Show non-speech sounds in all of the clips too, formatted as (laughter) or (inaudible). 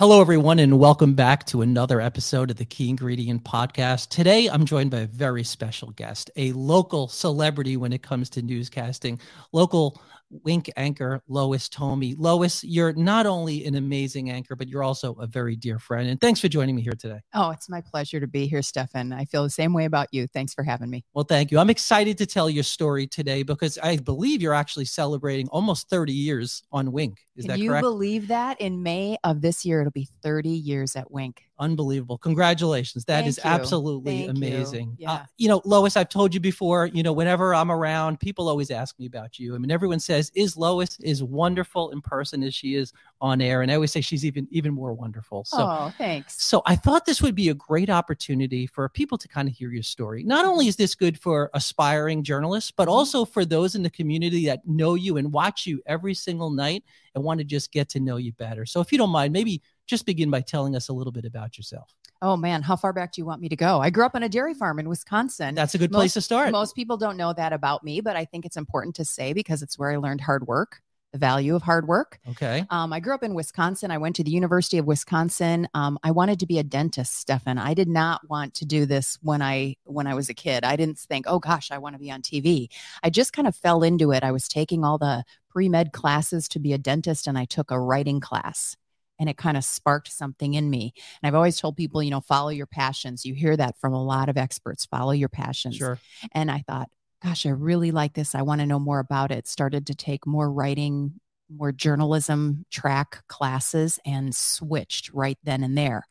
Hello, everyone, and welcome back to another episode of the Key Ingredient Podcast. Today, I'm joined by a very special guest, a local celebrity when it comes to newscasting, local Wink anchor Lois Thome. Lois, you're not only an amazing anchor, but you're also a very dear friend. And thanks for joining me here today. Oh, it's my pleasure to be here, Stefan. I feel the same way about you. Thanks for having me. Well, thank you. I'm excited to tell your story today because I believe you're actually celebrating almost 30 years on Wink. Is Can that you believe that in May of this year, it'll be 30 years at Wink? Unbelievable. Congratulations. That Thank is you. absolutely Thank you. amazing. Yeah. Uh, you know, Lois, I've told you before, you know, whenever I'm around, people always ask me about you. I mean, everyone says, is Lois is wonderful in person as she is on air? And I always say she's even even more wonderful. So oh, thanks. so I thought this would be a great opportunity for people to kind of hear your story. Not only is this good for aspiring journalists, but Mhm. also for those in the community that know you and watch you every single night and want to just get to know you better. So if you don't mind, maybe just begin by telling us a little bit about yourself. Oh, man. How far back do you want me to go? I grew up on a dairy farm in Wisconsin. That's a good Most- place to start. Most people don't know that about me, but I think it's important to say because it's where I learned hard work, the value of hard work. okay. Um, I grew up in Wisconsin. I went to the University of Wisconsin. Um, I wanted to be a dentist, Stefan. I did not want to do this when I when I was a kid. I didn't think, oh gosh, I want to be on TV. I just kind of fell into it. I was taking all the pre med classes to be a dentist, and I took a writing class. And it kind of sparked something in me. And I've always told people, you know, follow your passions. You hear that from a lot of experts. Follow your passions. Sure. And I thought, gosh, I really like this. I want to know more about it. Started to take more writing, more journalism track classes and switched right then and there.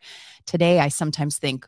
Today, I sometimes think,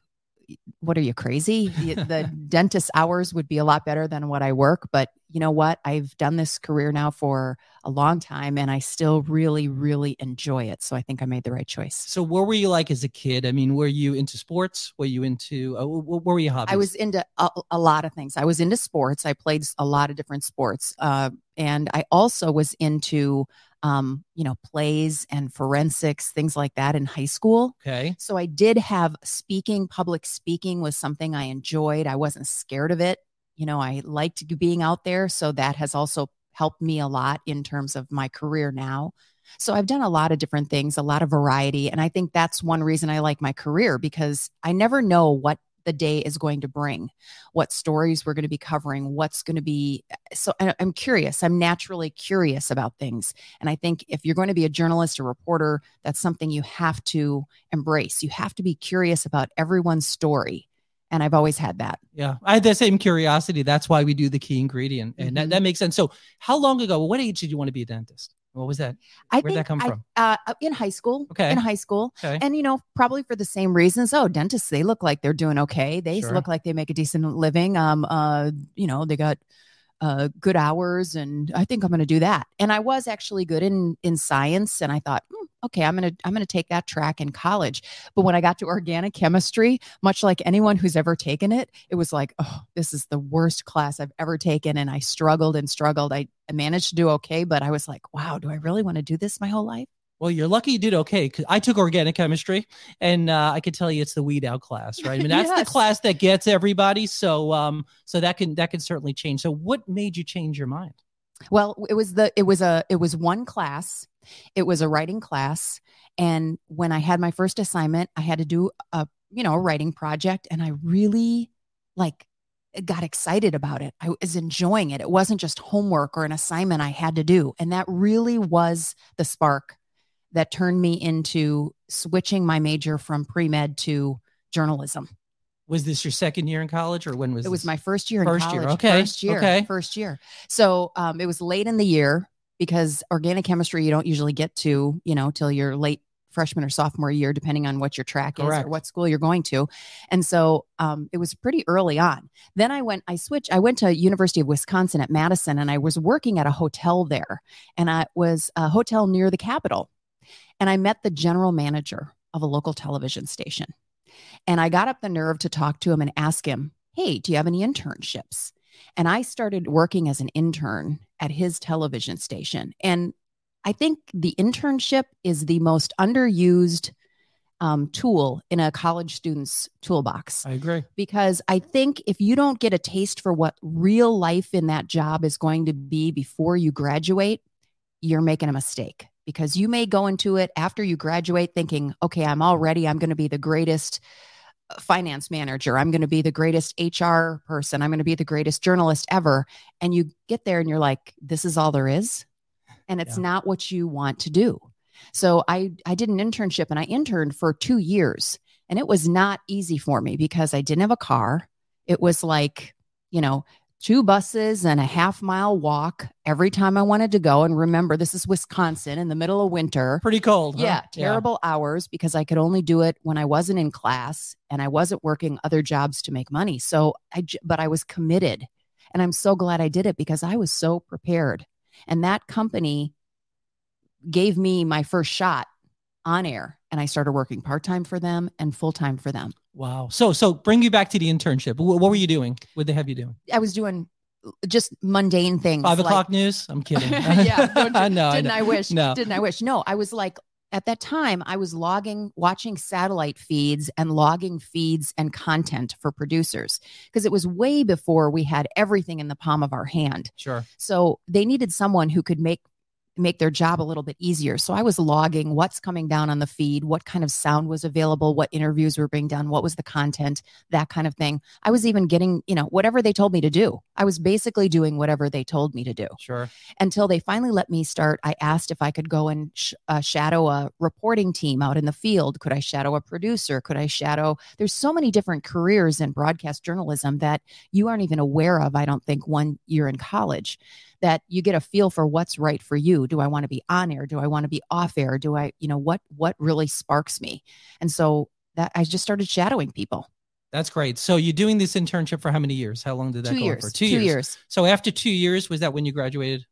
what are you crazy? The, the (laughs) dentist hours would be a lot better than what I work. But you know what? I've done this career now for a long time and I still really, really enjoy it. So I think I made the right choice. So, what were you like as a kid? I mean, were you into sports? Were you into, uh, what were your hobbies? I was into a, a lot of things. I was into sports. I played a lot of different sports. Uh, and I also was into, um, you know, plays and forensics, things like that in high school. okay. So I did have speaking, public speaking was something I enjoyed. I wasn't scared of it. You know, I liked being out there. So that has also helped me a lot in terms of my career now. So I've done a lot of different things, a lot of variety. And I think that's one reason I like my career because I never know what the day is going to bring, what stories we're going to be covering, what's going to be. Eh, so I- I'm curious. I'm naturally curious about things. And I think if you're going to be a journalist or reporter, that's something you have to embrace. You have to be curious about everyone's story. And I've always had that. Yeah. I had the same curiosity. That's why we do the key ingredient. And that, Mhm. that makes sense. So, how long ago, what age did you want to be a dentist? What was that? I Where'd that come I- from? Uh, in high school. Okay. In high school. Okay. And, you know, probably for the same reasons. Oh, dentists, they look like they're doing okay. They Sure. look like they make a decent living. Um, uh, you know, they got uh, good hours and I think I'm going to do that. And I was actually good in, in science. And I thought, hmm, okay, I'm going to, I'm going to take that track in college. But when I got to organic chemistry, much like anyone who's ever taken it, it was like, oh, this is the worst class I've ever taken. And I struggled and struggled. I, I managed to do okay, but I was like, wow, do I really want to do this my whole life? Well, you're lucky you did okay because I took organic chemistry, and uh, I can tell you it's the weed out class, right? I mean, that's the (laughs) class that gets everybody. So, um, so that can that can certainly change. So, what made you change your mind? Well, it was the it was a it was one class. It was a writing class and when I had my first assignment, I had to do a you know, a writing project and I really like got excited about it. I was enjoying it. It wasn't just homework or an assignment I had to do. And that really was the spark that turned me into switching my major from pre-med to journalism. Was this your second year in college, or when was It was my first year in First year, okay, First year. okay. First year. So um, it was late in the year because organic chemistry you don't usually get to, you know, till your late freshman or sophomore year, depending on what your track Correct. is or what school you're going to. And so um, it was pretty early on. Then I went, I switched, I went to University of Wisconsin at Madison and I was working at a hotel there and I was a hotel near the Capitol. And I met the general manager of a local television station. And I got up the nerve to talk to him and ask him, Hey, do you have any internships? And I started working as an intern at his television station. And I think the internship is the most underused um, tool in a college student's toolbox I agree. because I think if you don't get a taste for what real life in that job is going to be before you graduate, you're making a mistake because you may go into it after you graduate thinking, okay, I'm all ready. I'm going to be the greatest uh, finance manager. I'm going to be the greatest HR person. I'm going to be the greatest journalist ever. And you get there and you're like, this is all there is. And it's Yeah. not what you want to do. So I I did an internship and I interned for 2 years and it was not easy for me because I didn't have a car. It was like, you know, two buses and a half mile walk every time I wanted to go and remember this is Wisconsin in the middle of winter. Pretty cold. huh? Yeah, terrible hours because I could only do it when I wasn't in class and I wasn't working other jobs to make money. So I, but I was committed and I'm so glad I did it because I was so prepared. And that company gave me my first shot on air and I started working part time for them and full time for them. Wow. So so bring you back to the internship. Wh- What were you doing? What did they have you doing? I was doing just mundane things. Five like- o'clock news? I'm kidding. (laughs) yeah, (laughs) I know. Didn't know. I, wish? No. Didn't I wish? No, I was like at that time I was logging, watching satellite feeds and logging feeds and content for producers because it was way before we had everything in the palm of our hand. Sure. So they needed someone who could make make their job a little bit easier. So I was logging what's coming down on the feed, what kind of sound was available, what interviews were being done, what was the content, that kind of thing. I was even getting, you know, whatever they told me to do. I was basically doing whatever they told me to do Sure. until they finally let me start. I asked if I could go and sh- uh, shadow a reporting team out in the field. Could I shadow a producer? Could I shadow? There's so many different careers in broadcast journalism that you aren't even aware of, I don't think, one year in college, that you get a feel for what's right for you. Do I want to be on air? Do I want to be off air? Do I, you know, what what really sparks me? And so that I just started shadowing people. That's great. So you're doing this internship for how many years? How long did that Two go years. for? Two years. So after two years, was that when you graduated?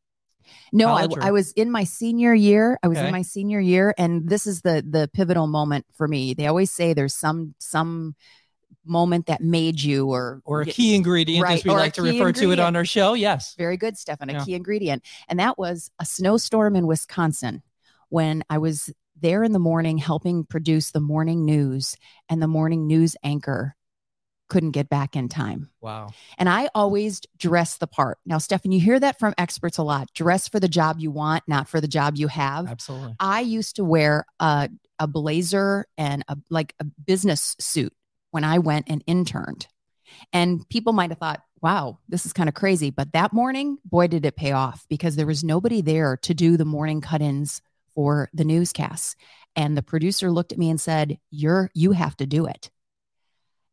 No, I, I was in my senior year. I was Okay. in my senior year, and this is the the pivotal moment for me. They always say there's some some moment that made you, or Or a key ingredient, as we like to refer to it on our show? Yes. very good, Stefan, a Yeah. key ingredient, and that was a snowstorm in Wisconsin when I was there in the morning helping produce the morning news, and the morning news anchor couldn't get back in time. Wow. And I always dress the part. Now, Stefan, you hear that from experts a lot. Dress for the job you want, not for the job you have. Absolutely. I used to wear a, a blazer and a like a business suit when I went and interned. And people might have thought, wow, this is kind of crazy. But that morning, boy, did it pay off because there was nobody there to do the morning cut ins for the newscasts. And the producer looked at me and said, You're you have to do it.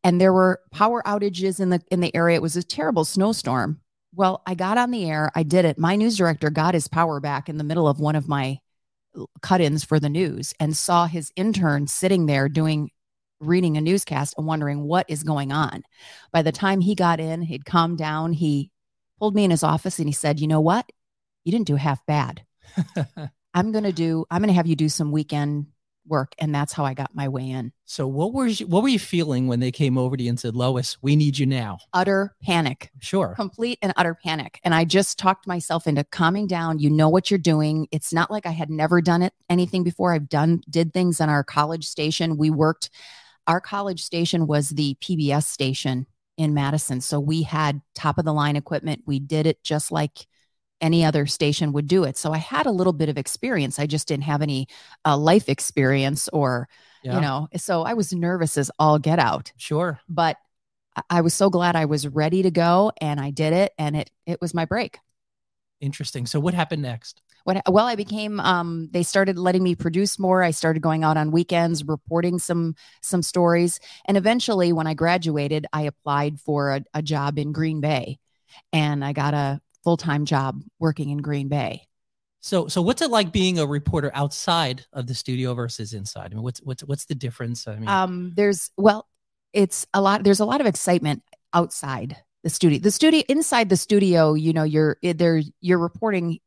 And there were power outages in the in the area. It was a terrible snowstorm. Well, I got on the air, I did it. My news director got his power back in the middle of one of my cut-ins for the news and saw his intern sitting there doing reading a newscast and wondering what is going on. By the time he got in, he'd calmed down. He pulled me in his office and he said, "You know what? You didn't do half bad. (laughs) I'm going to do I'm going to have you do some weekend work." And that's how I got my way in. so what were you, what were you feeling when they came over to you and said, Lois, we need you now? Utter panic. Sure. complete and utter panic. And I just talked myself into calming down. You know what you're doing. It's not like I had never done it anything before. I've done did things on our college station. We worked our college station was the PBS station in Madison. So we had top of the line equipment. We did it just like any other station would do it. So I had a little bit of experience. I just didn't have any uh, life experience or, Yeah. you know, so I was nervous as all get out Sure. but I- I was so glad I was ready to go and I did it and it it was my break. Interesting. So what happened next? What well I became um they started letting me produce more. I started going out on weekends reporting some some stories and eventually when I graduated I applied for a, a job in Green Bay and I got a full-time job working in Green Bay. So so what's it like being a reporter outside of the studio versus inside? I mean, what's what's what's the difference? I mean, Um there's well it's a lot there's a lot of excitement outside the studio. The studio inside the studio, you know, you're there you're reporting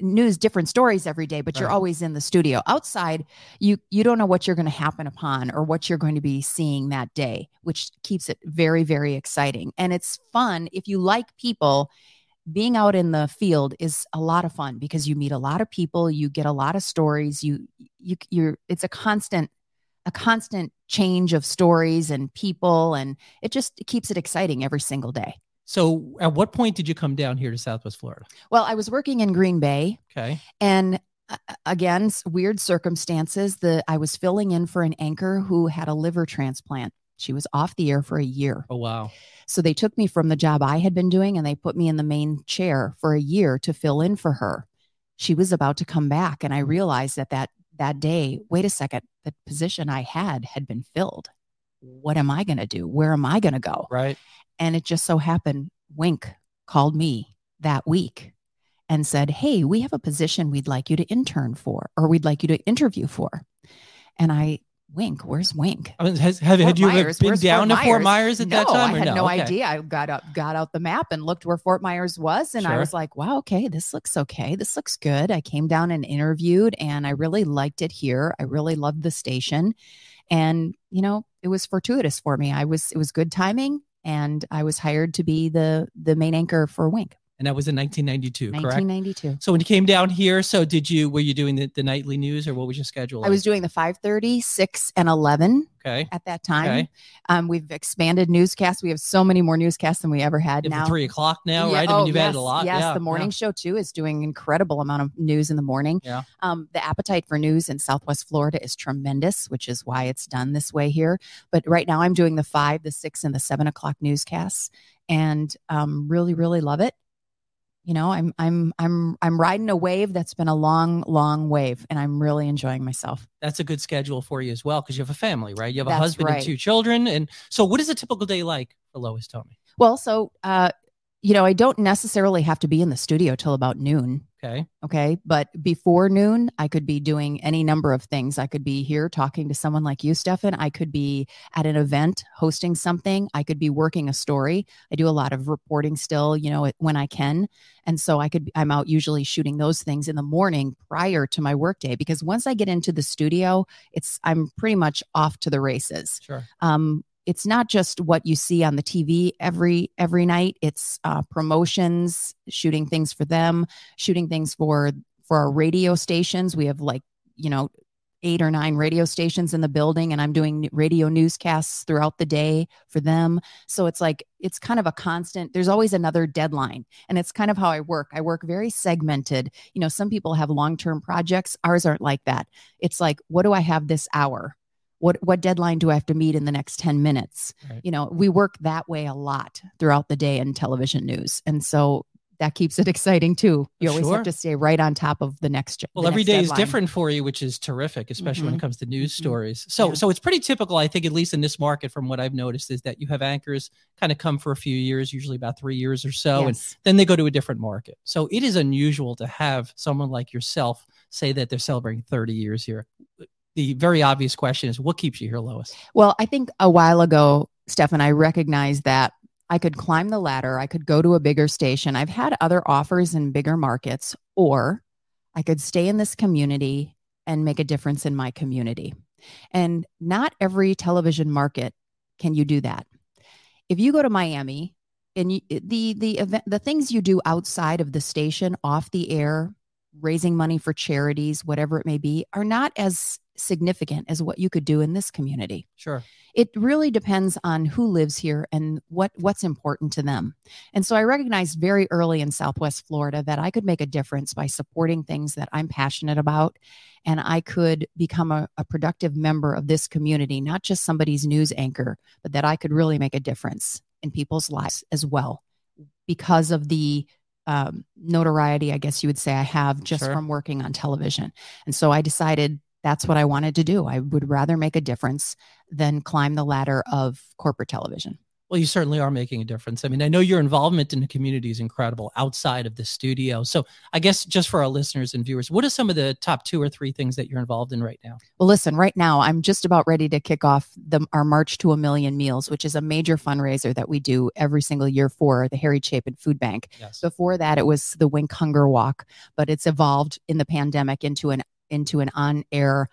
news different stories every day but you're Right. always in the studio. Outside you you don't know what you're going to happen upon or what you're going to be seeing that day which keeps it very very exciting. And it's fun. If you like people being out in the field is a lot of fun because you meet a lot of people you get a lot of stories you you you're it's a constant a constant change of stories and people and it just keeps it exciting every single day so at what point did you come down here to Southwest Florida? well i was working in green bay Okay. and uh, again, weird circumstances. The I was filling in for an anchor who had a liver transplant. She was off the air for a year. Oh wow. So they took me from the job I had been doing and they put me in the main chair for a year to fill in for her. She was about to come back and I hmm. realized that that that day, wait a second, the position I had had been filled. What am I going to do? Where am I going to go? Right. And it just so happened Wink called me that week and said, Hey, we have a position we'd like you to intern for, or we'd like you to interview for. And I, Wink, where's Wink? I mean, has, have, had you Myers, been down Fort to Fort Myers? At no, that time? I had no Okay. idea. I got up, got out the map and looked where Fort Myers was. And I was like, wow, okay, this looks okay. This looks good. I came down and interviewed and I really liked it here. I really loved the station. And, you know, it was fortuitous for me. I was, it was good timing. And I was hired to be the the main anchor for Wink, And that was in 1992, correct? 1992. So when you came down here, so did you, were you doing the, the nightly news or what was your schedule? I was doing the 5:30, 6, and 11 okay. at that time. Okay. Um, we've expanded newscasts. We have so many more newscasts than we ever had Yeah, now. three o'clock now, Yeah, right? I oh, mean, you've yes, added a lot. Yes, yeah, the morning show too is doing incredible amount of news in the morning. Yeah. Um, the appetite for news in Southwest Florida is tremendous, which is why it's done this way here. But right now, I'm doing the five, the six, and the seven o'clock newscasts, and um, really, really love it. You know, I'm I'm I'm I'm riding a wave that's been a long, long wave, and I'm really enjoying myself. That's a good schedule for you as well because you have a family, right? You have a That's husband and two children. And so, what is a typical day like for Lois? Tell me. Well, so uh, you know, I don't necessarily have to be in the studio till about noon. Okay. Okay. But before noon, I could be doing any number of things. I could be here talking to someone like you, Stefan. I could be at an event hosting something. I could be working a story. I do a lot of reporting still, you know, when I can. And so I could, I'm out usually shooting those things in the morning prior to my workday because once I get into the studio, it's, I'm pretty much off to the races Sure. um, it's not just what you see on the TV every every night. It's uh, promotions, shooting things for them, shooting things for for our radio stations. We have like you know eight or nine radio stations in the building, and I'm doing radio newscasts throughout the day for them. So it's like it's kind of a constant. There's always another deadline, and it's kind of how I work. I work very segmented. You know, some people have long term projects. Ours aren't like that. It's like, what do I have this hour? What what deadline do I have to meet in the next 10 minutes? Right. You know, we work that way a lot throughout the day in television news. And so that keeps it (laughs) exciting too. You always Sure. have to stay right on top of the next Well, the every next day is different for you, which is terrific, especially when it comes to news Mhm. stories. So, Yeah. so it's pretty typical, I think, at least in this market, from what I've noticed, is that you have anchors kind of come for a few years, usually about three years or so, and then they go to a different market. So it is unusual to have someone like yourself say that they're celebrating 30 years here. The very obvious question is, what keeps you here, Lois? Well, I think a while ago, Stefan, I recognized that I could climb the ladder. I could go to a bigger station. I've had other offers in bigger markets, or I could stay in this community and make a difference in my community. And not every television market can you do that. If you go to Miami and you, the the event the things you do outside of the station off the air raising money for charities whatever it may be are not as significant as what you could do in this community Sure. it really depends on who lives here and what what's important to them. And so I recognized very early in Southwest Florida that I could make a difference by supporting things that I'm passionate about and I could become a, a productive member of this community, not just somebody's news anchor, but that I could really make a difference in people's lives as well because of the um, notoriety, I guess you would say, I have just Sure. from working on television. And so I decided that's what I wanted to do. I would rather make a difference than climb the ladder of corporate television. Well, you certainly are making a difference. I mean, I know your involvement in the community is incredible outside of the studio. So, I guess just for our listeners and viewers, what are some of the top two or three things that you're involved in right now? Well, listen, right now I'm just about ready to kick off the our March to a Million Meals, which is a major fundraiser that we do every single year for the Harry Chapin Food Bank. Yes. Before that, it was the Wink Hunger Walk, but it's evolved in the pandemic into an into an on air,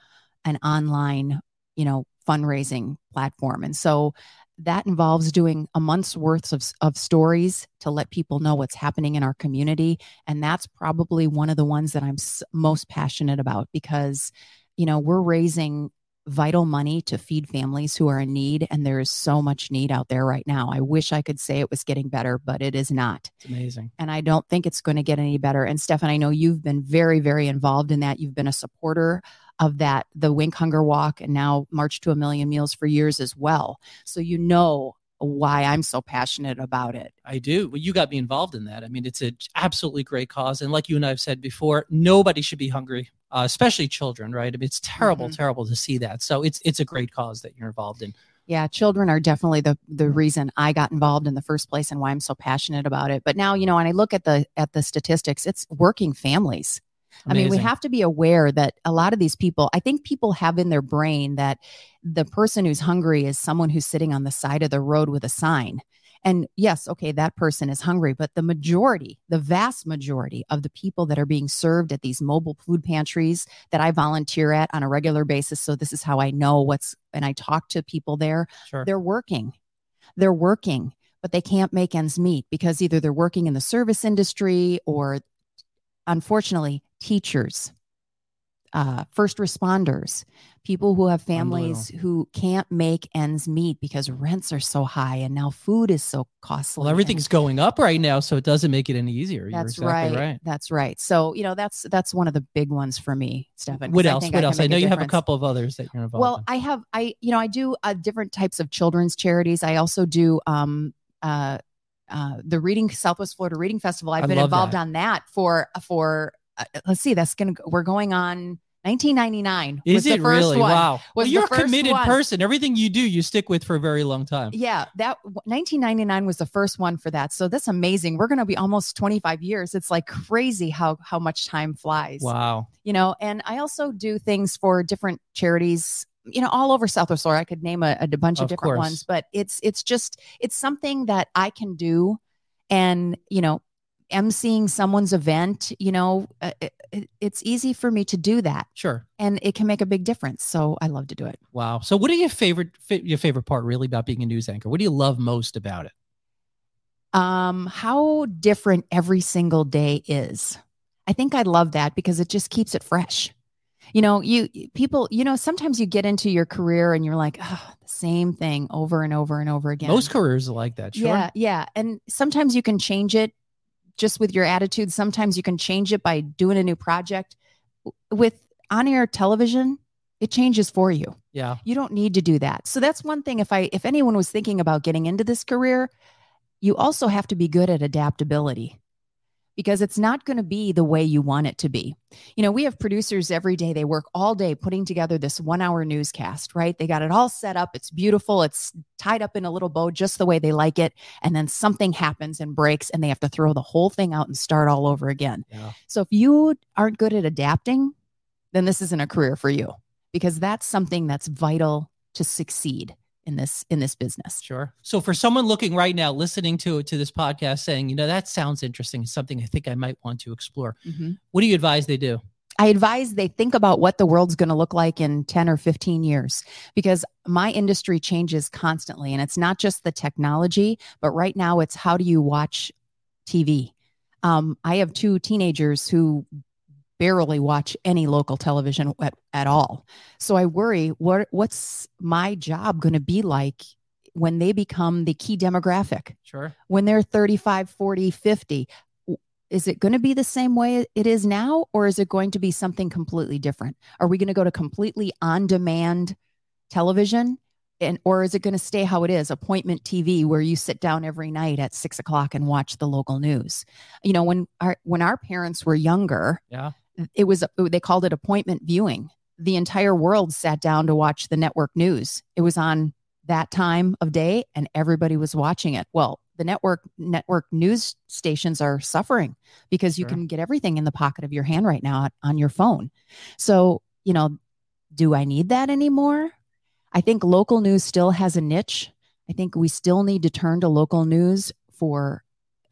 an online, you know, fundraising platform. And so that involves doing a month's worth of, of stories to let people know what's happening in our community. And that's probably one of the ones that I'm most passionate about because, you know, we're raising vital money to feed families who are in need. And there is so much need out there right now. I wish I could say it was getting better, but it is not. It's amazing. And I don't think it's going to get any better. And Stefan, I know you've been very, very involved in that. You've been a supporter of that, the Wink Hunger Walk, and now March to a Million Meals for years as well. So you know why I'm so passionate about it. I do. Well, you got me involved in that. I mean, it's an absolutely great cause. And like you and I have said before, nobody should be hungry, uh, especially children, right? I mean, it's terrible, mm-hmm. terrible to see that. So it's it's a great cause that you're involved in. Yeah, children are definitely the the reason I got involved in the first place and why I'm so passionate about it. But now, you know, when I look at the at the statistics, it's working families Amazing. I mean, we have to be aware that a lot of these people, I think people have in their brain that the person who's hungry is someone who's sitting on the side of the road with a sign. And yes, okay, that person is hungry, but the majority, the vast majority of the people that are being served at these mobile food pantries that I volunteer at on a regular basis, so this is how I know what's, and I talk to people there, sure. they're working. They're working, but they can't make ends meet because either they're working in the service industry or unfortunately teachers, uh, first responders, people who have families who can't make ends meet because rents are so high and now food is so costly. Well, everything's going up right now, so it doesn't make it any easier. That's exactly right. right. That's right. So you know that's that's one of the big ones for me, Stefan. What else? What I else? I know you have a couple of others that you're involved. Well, in. I have I you know I do uh, different types of children's charities. I also do um uh uh, the reading Southwest Florida Reading Festival. I've I been involved that. on that for for uh, let's see, that's gonna we're going on 1999. Is it really? One. Wow. Well, you're a committed one. person. Everything you do, you stick with for a very long time. Yeah, that 1999 was the first one for that. So that's amazing. We're going to be almost 25 years. It's like crazy how how much time flies. Wow. You know, and I also do things for different charities you know all over southwest florida i could name a, a bunch of, of different course. ones but it's it's just it's something that i can do and you know emceeing someone's event, you know, uh, it, it's easy for me to do that. Sure. And it can make a big difference. So I love to do it. Wow. So what are your favorite your favorite part really about being a news anchor? What do you love most about it? Um how different every single day is. I think I love that because it just keeps it fresh. You know, you people, you know, sometimes you get into your career and you're like, oh, the same thing over and over and over again. Most careers are like that. Sure. Yeah. Yeah. And sometimes you can change it just with your attitude. Sometimes you can change it by doing a new project. With on air television, it changes for you. Yeah. You don't need to do that. So that's one thing if I if anyone was thinking about getting into this career, you also have to be good at adaptability because it's not going to be the way you want it to be. You know, we have producers every day, they work all day putting together this one hour newscast, right? They got it all set up. It's beautiful. It's tied up in a little bow just the way they like it. And then something happens and breaks, and they have to throw the whole thing out and start all over again. Yeah. So if you aren't good at adapting, then this isn't a career for you because that's something that's vital to succeed in this in this business. Sure. So for someone looking right now, listening to to this podcast, saying, you know, that sounds interesting, something I think I might want to explore. Mm-hmm. What do you advise they do? I advise they think about what the world's going to look like in 10 or 15 years because my industry changes constantly. And it's not just the technology, but right now it's how do you watch TV? Um, I have two teenagers who barely watch any local television at, at all. So I worry what what's my job going to be like when they become the key demographic? Sure. When they're 35, 40, 50, is it going to be the same way it is now or is it going to be something completely different? Are we going to go to completely on demand television? And, or is it going to stay how it is appointment tv where you sit down every night at six o'clock and watch the local news you know when our when our parents were younger yeah it was they called it appointment viewing. The entire world sat down to watch the network news. It was on that time of day and everybody was watching it. Well the network network news stations are suffering because you sure. can get everything in the pocket of your hand right now on your phone. So you know do i need that anymore? I think local news still has a niche. I think we still need to turn to local news for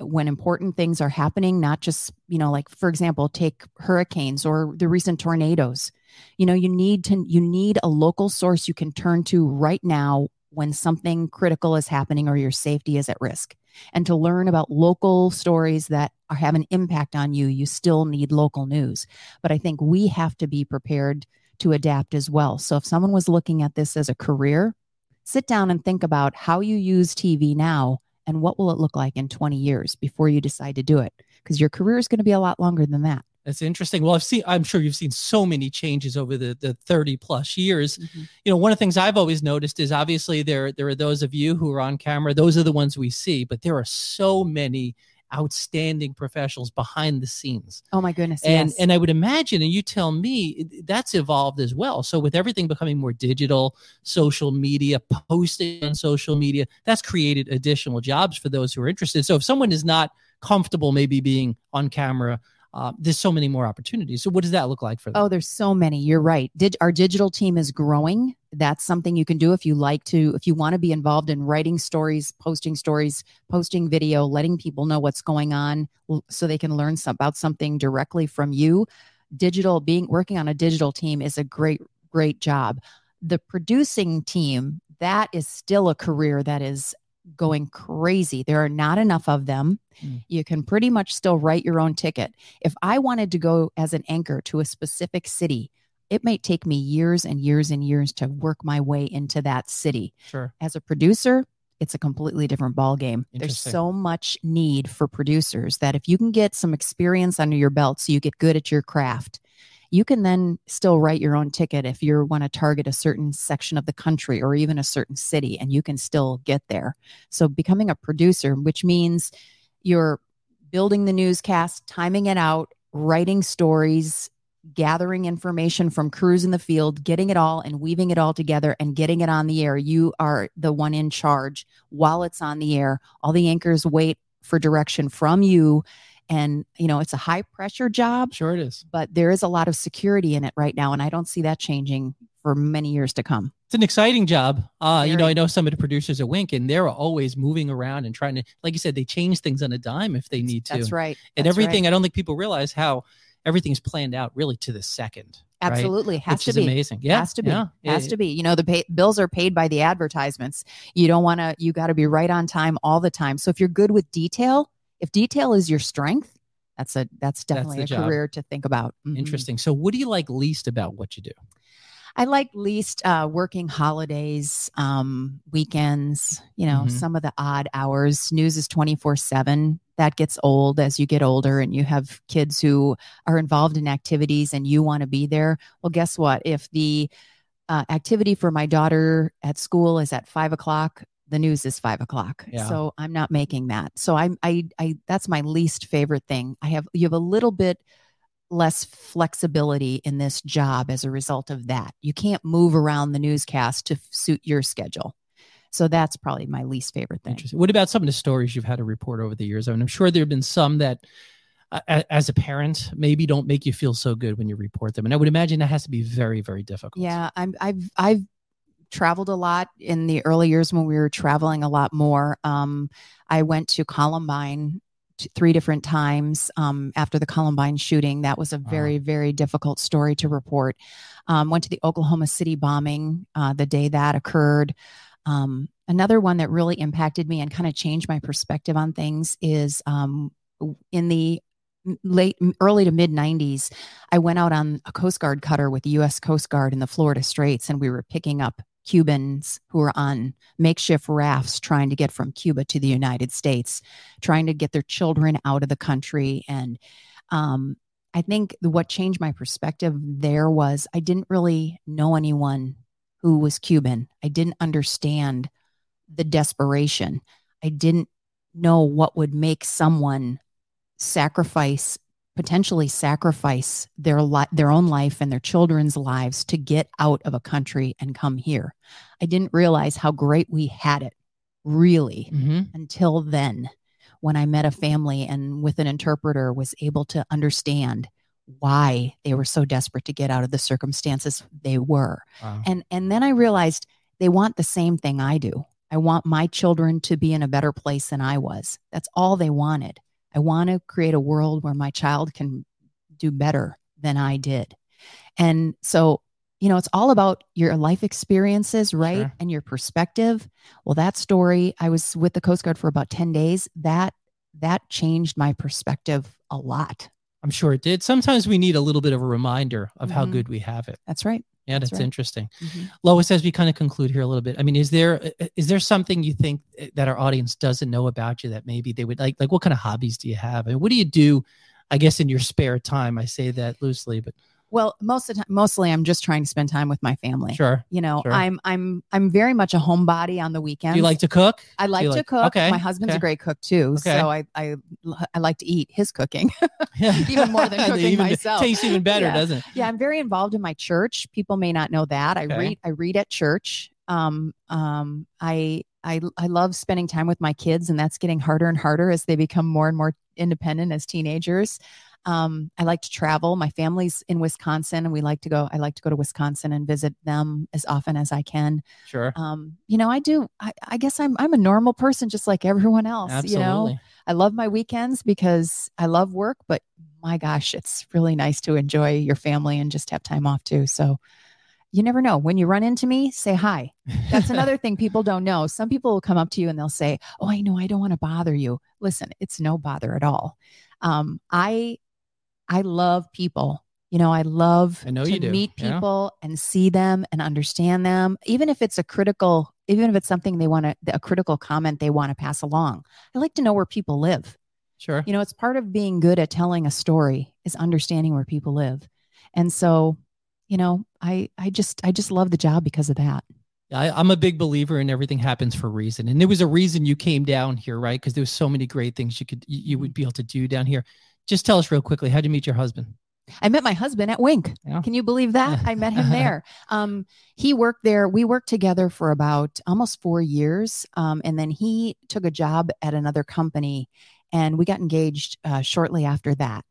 when important things are happening, not just, you know, like for example, take hurricanes or the recent tornadoes. You know, you need to you need a local source you can turn to right now when something critical is happening or your safety is at risk. And to learn about local stories that are, have an impact on you, you still need local news. But I think we have to be prepared to adapt as well. So if someone was looking at this as a career, sit down and think about how you use TV now and what will it look like in 20 years before you decide to do it because your career is going to be a lot longer than that. That's interesting. Well, I've seen, I'm sure you've seen so many changes over the, the 30 plus years. Mm-hmm. You know, one of the things I've always noticed is obviously there, there are those of you who are on camera. Those are the ones we see, but there are so many outstanding professionals behind the scenes. Oh my goodness. And yes. and I would imagine, and you tell me that's evolved as well. So with everything becoming more digital, social media, posting on social media, that's created additional jobs for those who are interested. So if someone is not comfortable maybe being on camera uh, there's so many more opportunities. So what does that look like for them? Oh, there's so many. You're right. Did our digital team is growing. That's something you can do if you like to, if you want to be involved in writing stories, posting stories, posting video, letting people know what's going on so they can learn some, about something directly from you. Digital being working on a digital team is a great, great job. The producing team, that is still a career that is going crazy. There are not enough of them. Mm. You can pretty much still write your own ticket. If I wanted to go as an anchor to a specific city, it may take me years and years and years to work my way into that city. Sure. As a producer, it's a completely different ball game. There's so much need for producers that if you can get some experience under your belt so you get good at your craft, you can then still write your own ticket if you want to target a certain section of the country or even a certain city, and you can still get there. So, becoming a producer, which means you're building the newscast, timing it out, writing stories, gathering information from crews in the field, getting it all and weaving it all together and getting it on the air. You are the one in charge while it's on the air. All the anchors wait for direction from you and you know it's a high pressure job sure it is but there is a lot of security in it right now and i don't see that changing for many years to come it's an exciting job uh Very. you know i know some of the producers at wink and they're always moving around and trying to like you said they change things on a dime if they need to that's right and that's everything right. i don't think people realize how everything's planned out really to the second Absolutely, right? has Which to is be amazing. Yeah, has to be, yeah. has to be. You know, the pay, bills are paid by the advertisements. You don't want to. You got to be right on time all the time. So if you're good with detail, if detail is your strength, that's a that's definitely that's a job. career to think about. Mm-hmm. Interesting. So, what do you like least about what you do? I like least uh, working holidays, um, weekends. You know, mm-hmm. some of the odd hours. News is twenty four seven. That gets old as you get older, and you have kids who are involved in activities, and you want to be there. Well, guess what? If the uh, activity for my daughter at school is at five o'clock the news is five o'clock. Yeah. So I'm not making that. So I'm I I that's my least favorite thing. I have you have a little bit less flexibility in this job as a result of that. You can't move around the newscast to suit your schedule. So that's probably my least favorite thing. What about some of the stories you've had to report over the years? I mean, I'm sure there have been some that, uh, as a parent, maybe don't make you feel so good when you report them, and I would imagine that has to be very, very difficult. Yeah, I'm, I've I've traveled a lot in the early years when we were traveling a lot more. Um, I went to Columbine three different times um, after the Columbine shooting. That was a very, wow. very difficult story to report. Um, went to the Oklahoma City bombing uh, the day that occurred. Um, another one that really impacted me and kind of changed my perspective on things is um, in the late early to mid 90s i went out on a coast guard cutter with the us coast guard in the florida straits and we were picking up Cubans who are on makeshift rafts trying to get from Cuba to the United States, trying to get their children out of the country. And um, I think what changed my perspective there was I didn't really know anyone who was Cuban. I didn't understand the desperation. I didn't know what would make someone sacrifice potentially sacrifice their li- their own life and their children's lives to get out of a country and come here. I didn't realize how great we had it really mm-hmm. until then when I met a family and with an interpreter was able to understand why they were so desperate to get out of the circumstances they were. Wow. And and then I realized they want the same thing I do. I want my children to be in a better place than I was. That's all they wanted. I want to create a world where my child can do better than I did. And so, you know, it's all about your life experiences, right? Sure. And your perspective. Well, that story, I was with the Coast Guard for about 10 days. That that changed my perspective a lot. I'm sure it did. Sometimes we need a little bit of a reminder of mm-hmm. how good we have it. That's right. Yeah, That's that's, right. interesting. Mhm. Lois, as we kind of conclude here a little bit, I mean, is there uh, there something you think uh, that our audience doesn't know about you that maybe they would like? Like, what kind of hobbies do you have? Mean, what do you do? I guess in your spare time, I say that loosely, but Well, most of the time, mostly I'm just trying to spend time with my family. sure. You know, Sure. I'm I'm I'm very much a homebody on the weekends. Do you like to cook? I like to like- cook. okay, My husband's okay. a great cook too, Okay. so I, I I like to eat his cooking. (laughs) (laughs) Even more than (laughs) cooking Even- myself. Tastes even better, Yeah. doesn't it? yeah, I'm very involved in my church. People may not know that. I read I read at church. Um um I I I love spending time with my kids and that's getting harder and harder as they become more and more independent as teenagers. Um I like to travel. My family's in Wisconsin and we like to go I like to go to Wisconsin and visit them as often as I can. Sure. Um you know, I do I, I guess I'm I'm a normal person just like everyone else, Absolutely. you know. I love my weekends because I love work, but my gosh, it's really nice to enjoy your family and just have time off too. So you never know. When you run into me, say hi. That's (laughs) another thing people don't know. Some people will come up to you and they'll say, Oh, I know I don't want to bother you. Listen, it's no bother at all. Um, I I love people. You know, I love I know to you do, meet yeah. people and see them and understand them, even if it's a critical, even if it's something they want to, a critical comment they want to pass along. I like to know where people live. Sure. You know, it's part of being good at telling a story is understanding where people live. And so, you know, I I just I just love the job because of that. I, I'm a big believer in everything happens for a reason, and there was a reason you came down here, right? Because there was so many great things you could you, you would mm-hmm. be able to do down here. Just tell us real quickly, how'd you meet your husband? I met my husband at Wink. Yeah. Can you believe that? I met him there. (laughs) Um, he worked there. We worked together for about almost four years. Um, and then he took a job at another company and we got engaged uh, shortly after that.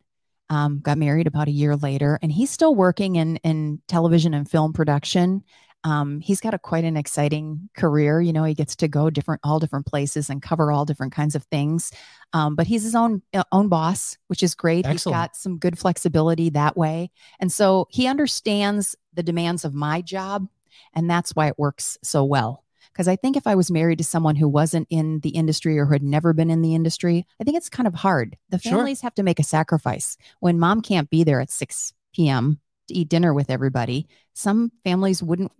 Um, got married about a year later and he's still working in, in television and film production. Um, he's got a quite an exciting career. You know, he gets to go different, all different places and cover all different kinds of things. Um, but he's his own uh, own boss, which is great. Excellent. He's got some good flexibility that way, and so he understands the demands of my job, and that's why it works so well. Because I think if I was married to someone who wasn't in the industry or who had never been in the industry, I think it's kind of hard. The Sure. families have to make a sacrifice when mom can't be there at six p.m. to eat dinner with everybody. Some families wouldn't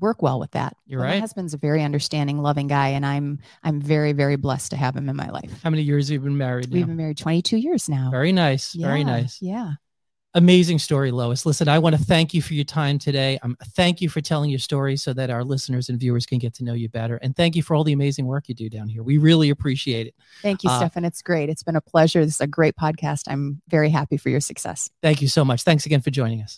work well with that. You're But right. My husband's a very understanding, loving guy, and I'm I'm very very blessed to have him in my life. How many years have you been married? We've now? been married 22 years now. Very nice. Very nice. Yeah. Amazing story, Lois. Listen, I want to thank you for your time today. Um, thank you for telling your story so that our listeners and viewers can get to know you better. And thank you for all the amazing work you do down here. We really appreciate it. Thank you, Uh, Stefan. It's great. It's been a pleasure. This is a great podcast. I'm very happy for your success. Thank you so much. Thanks again for joining us.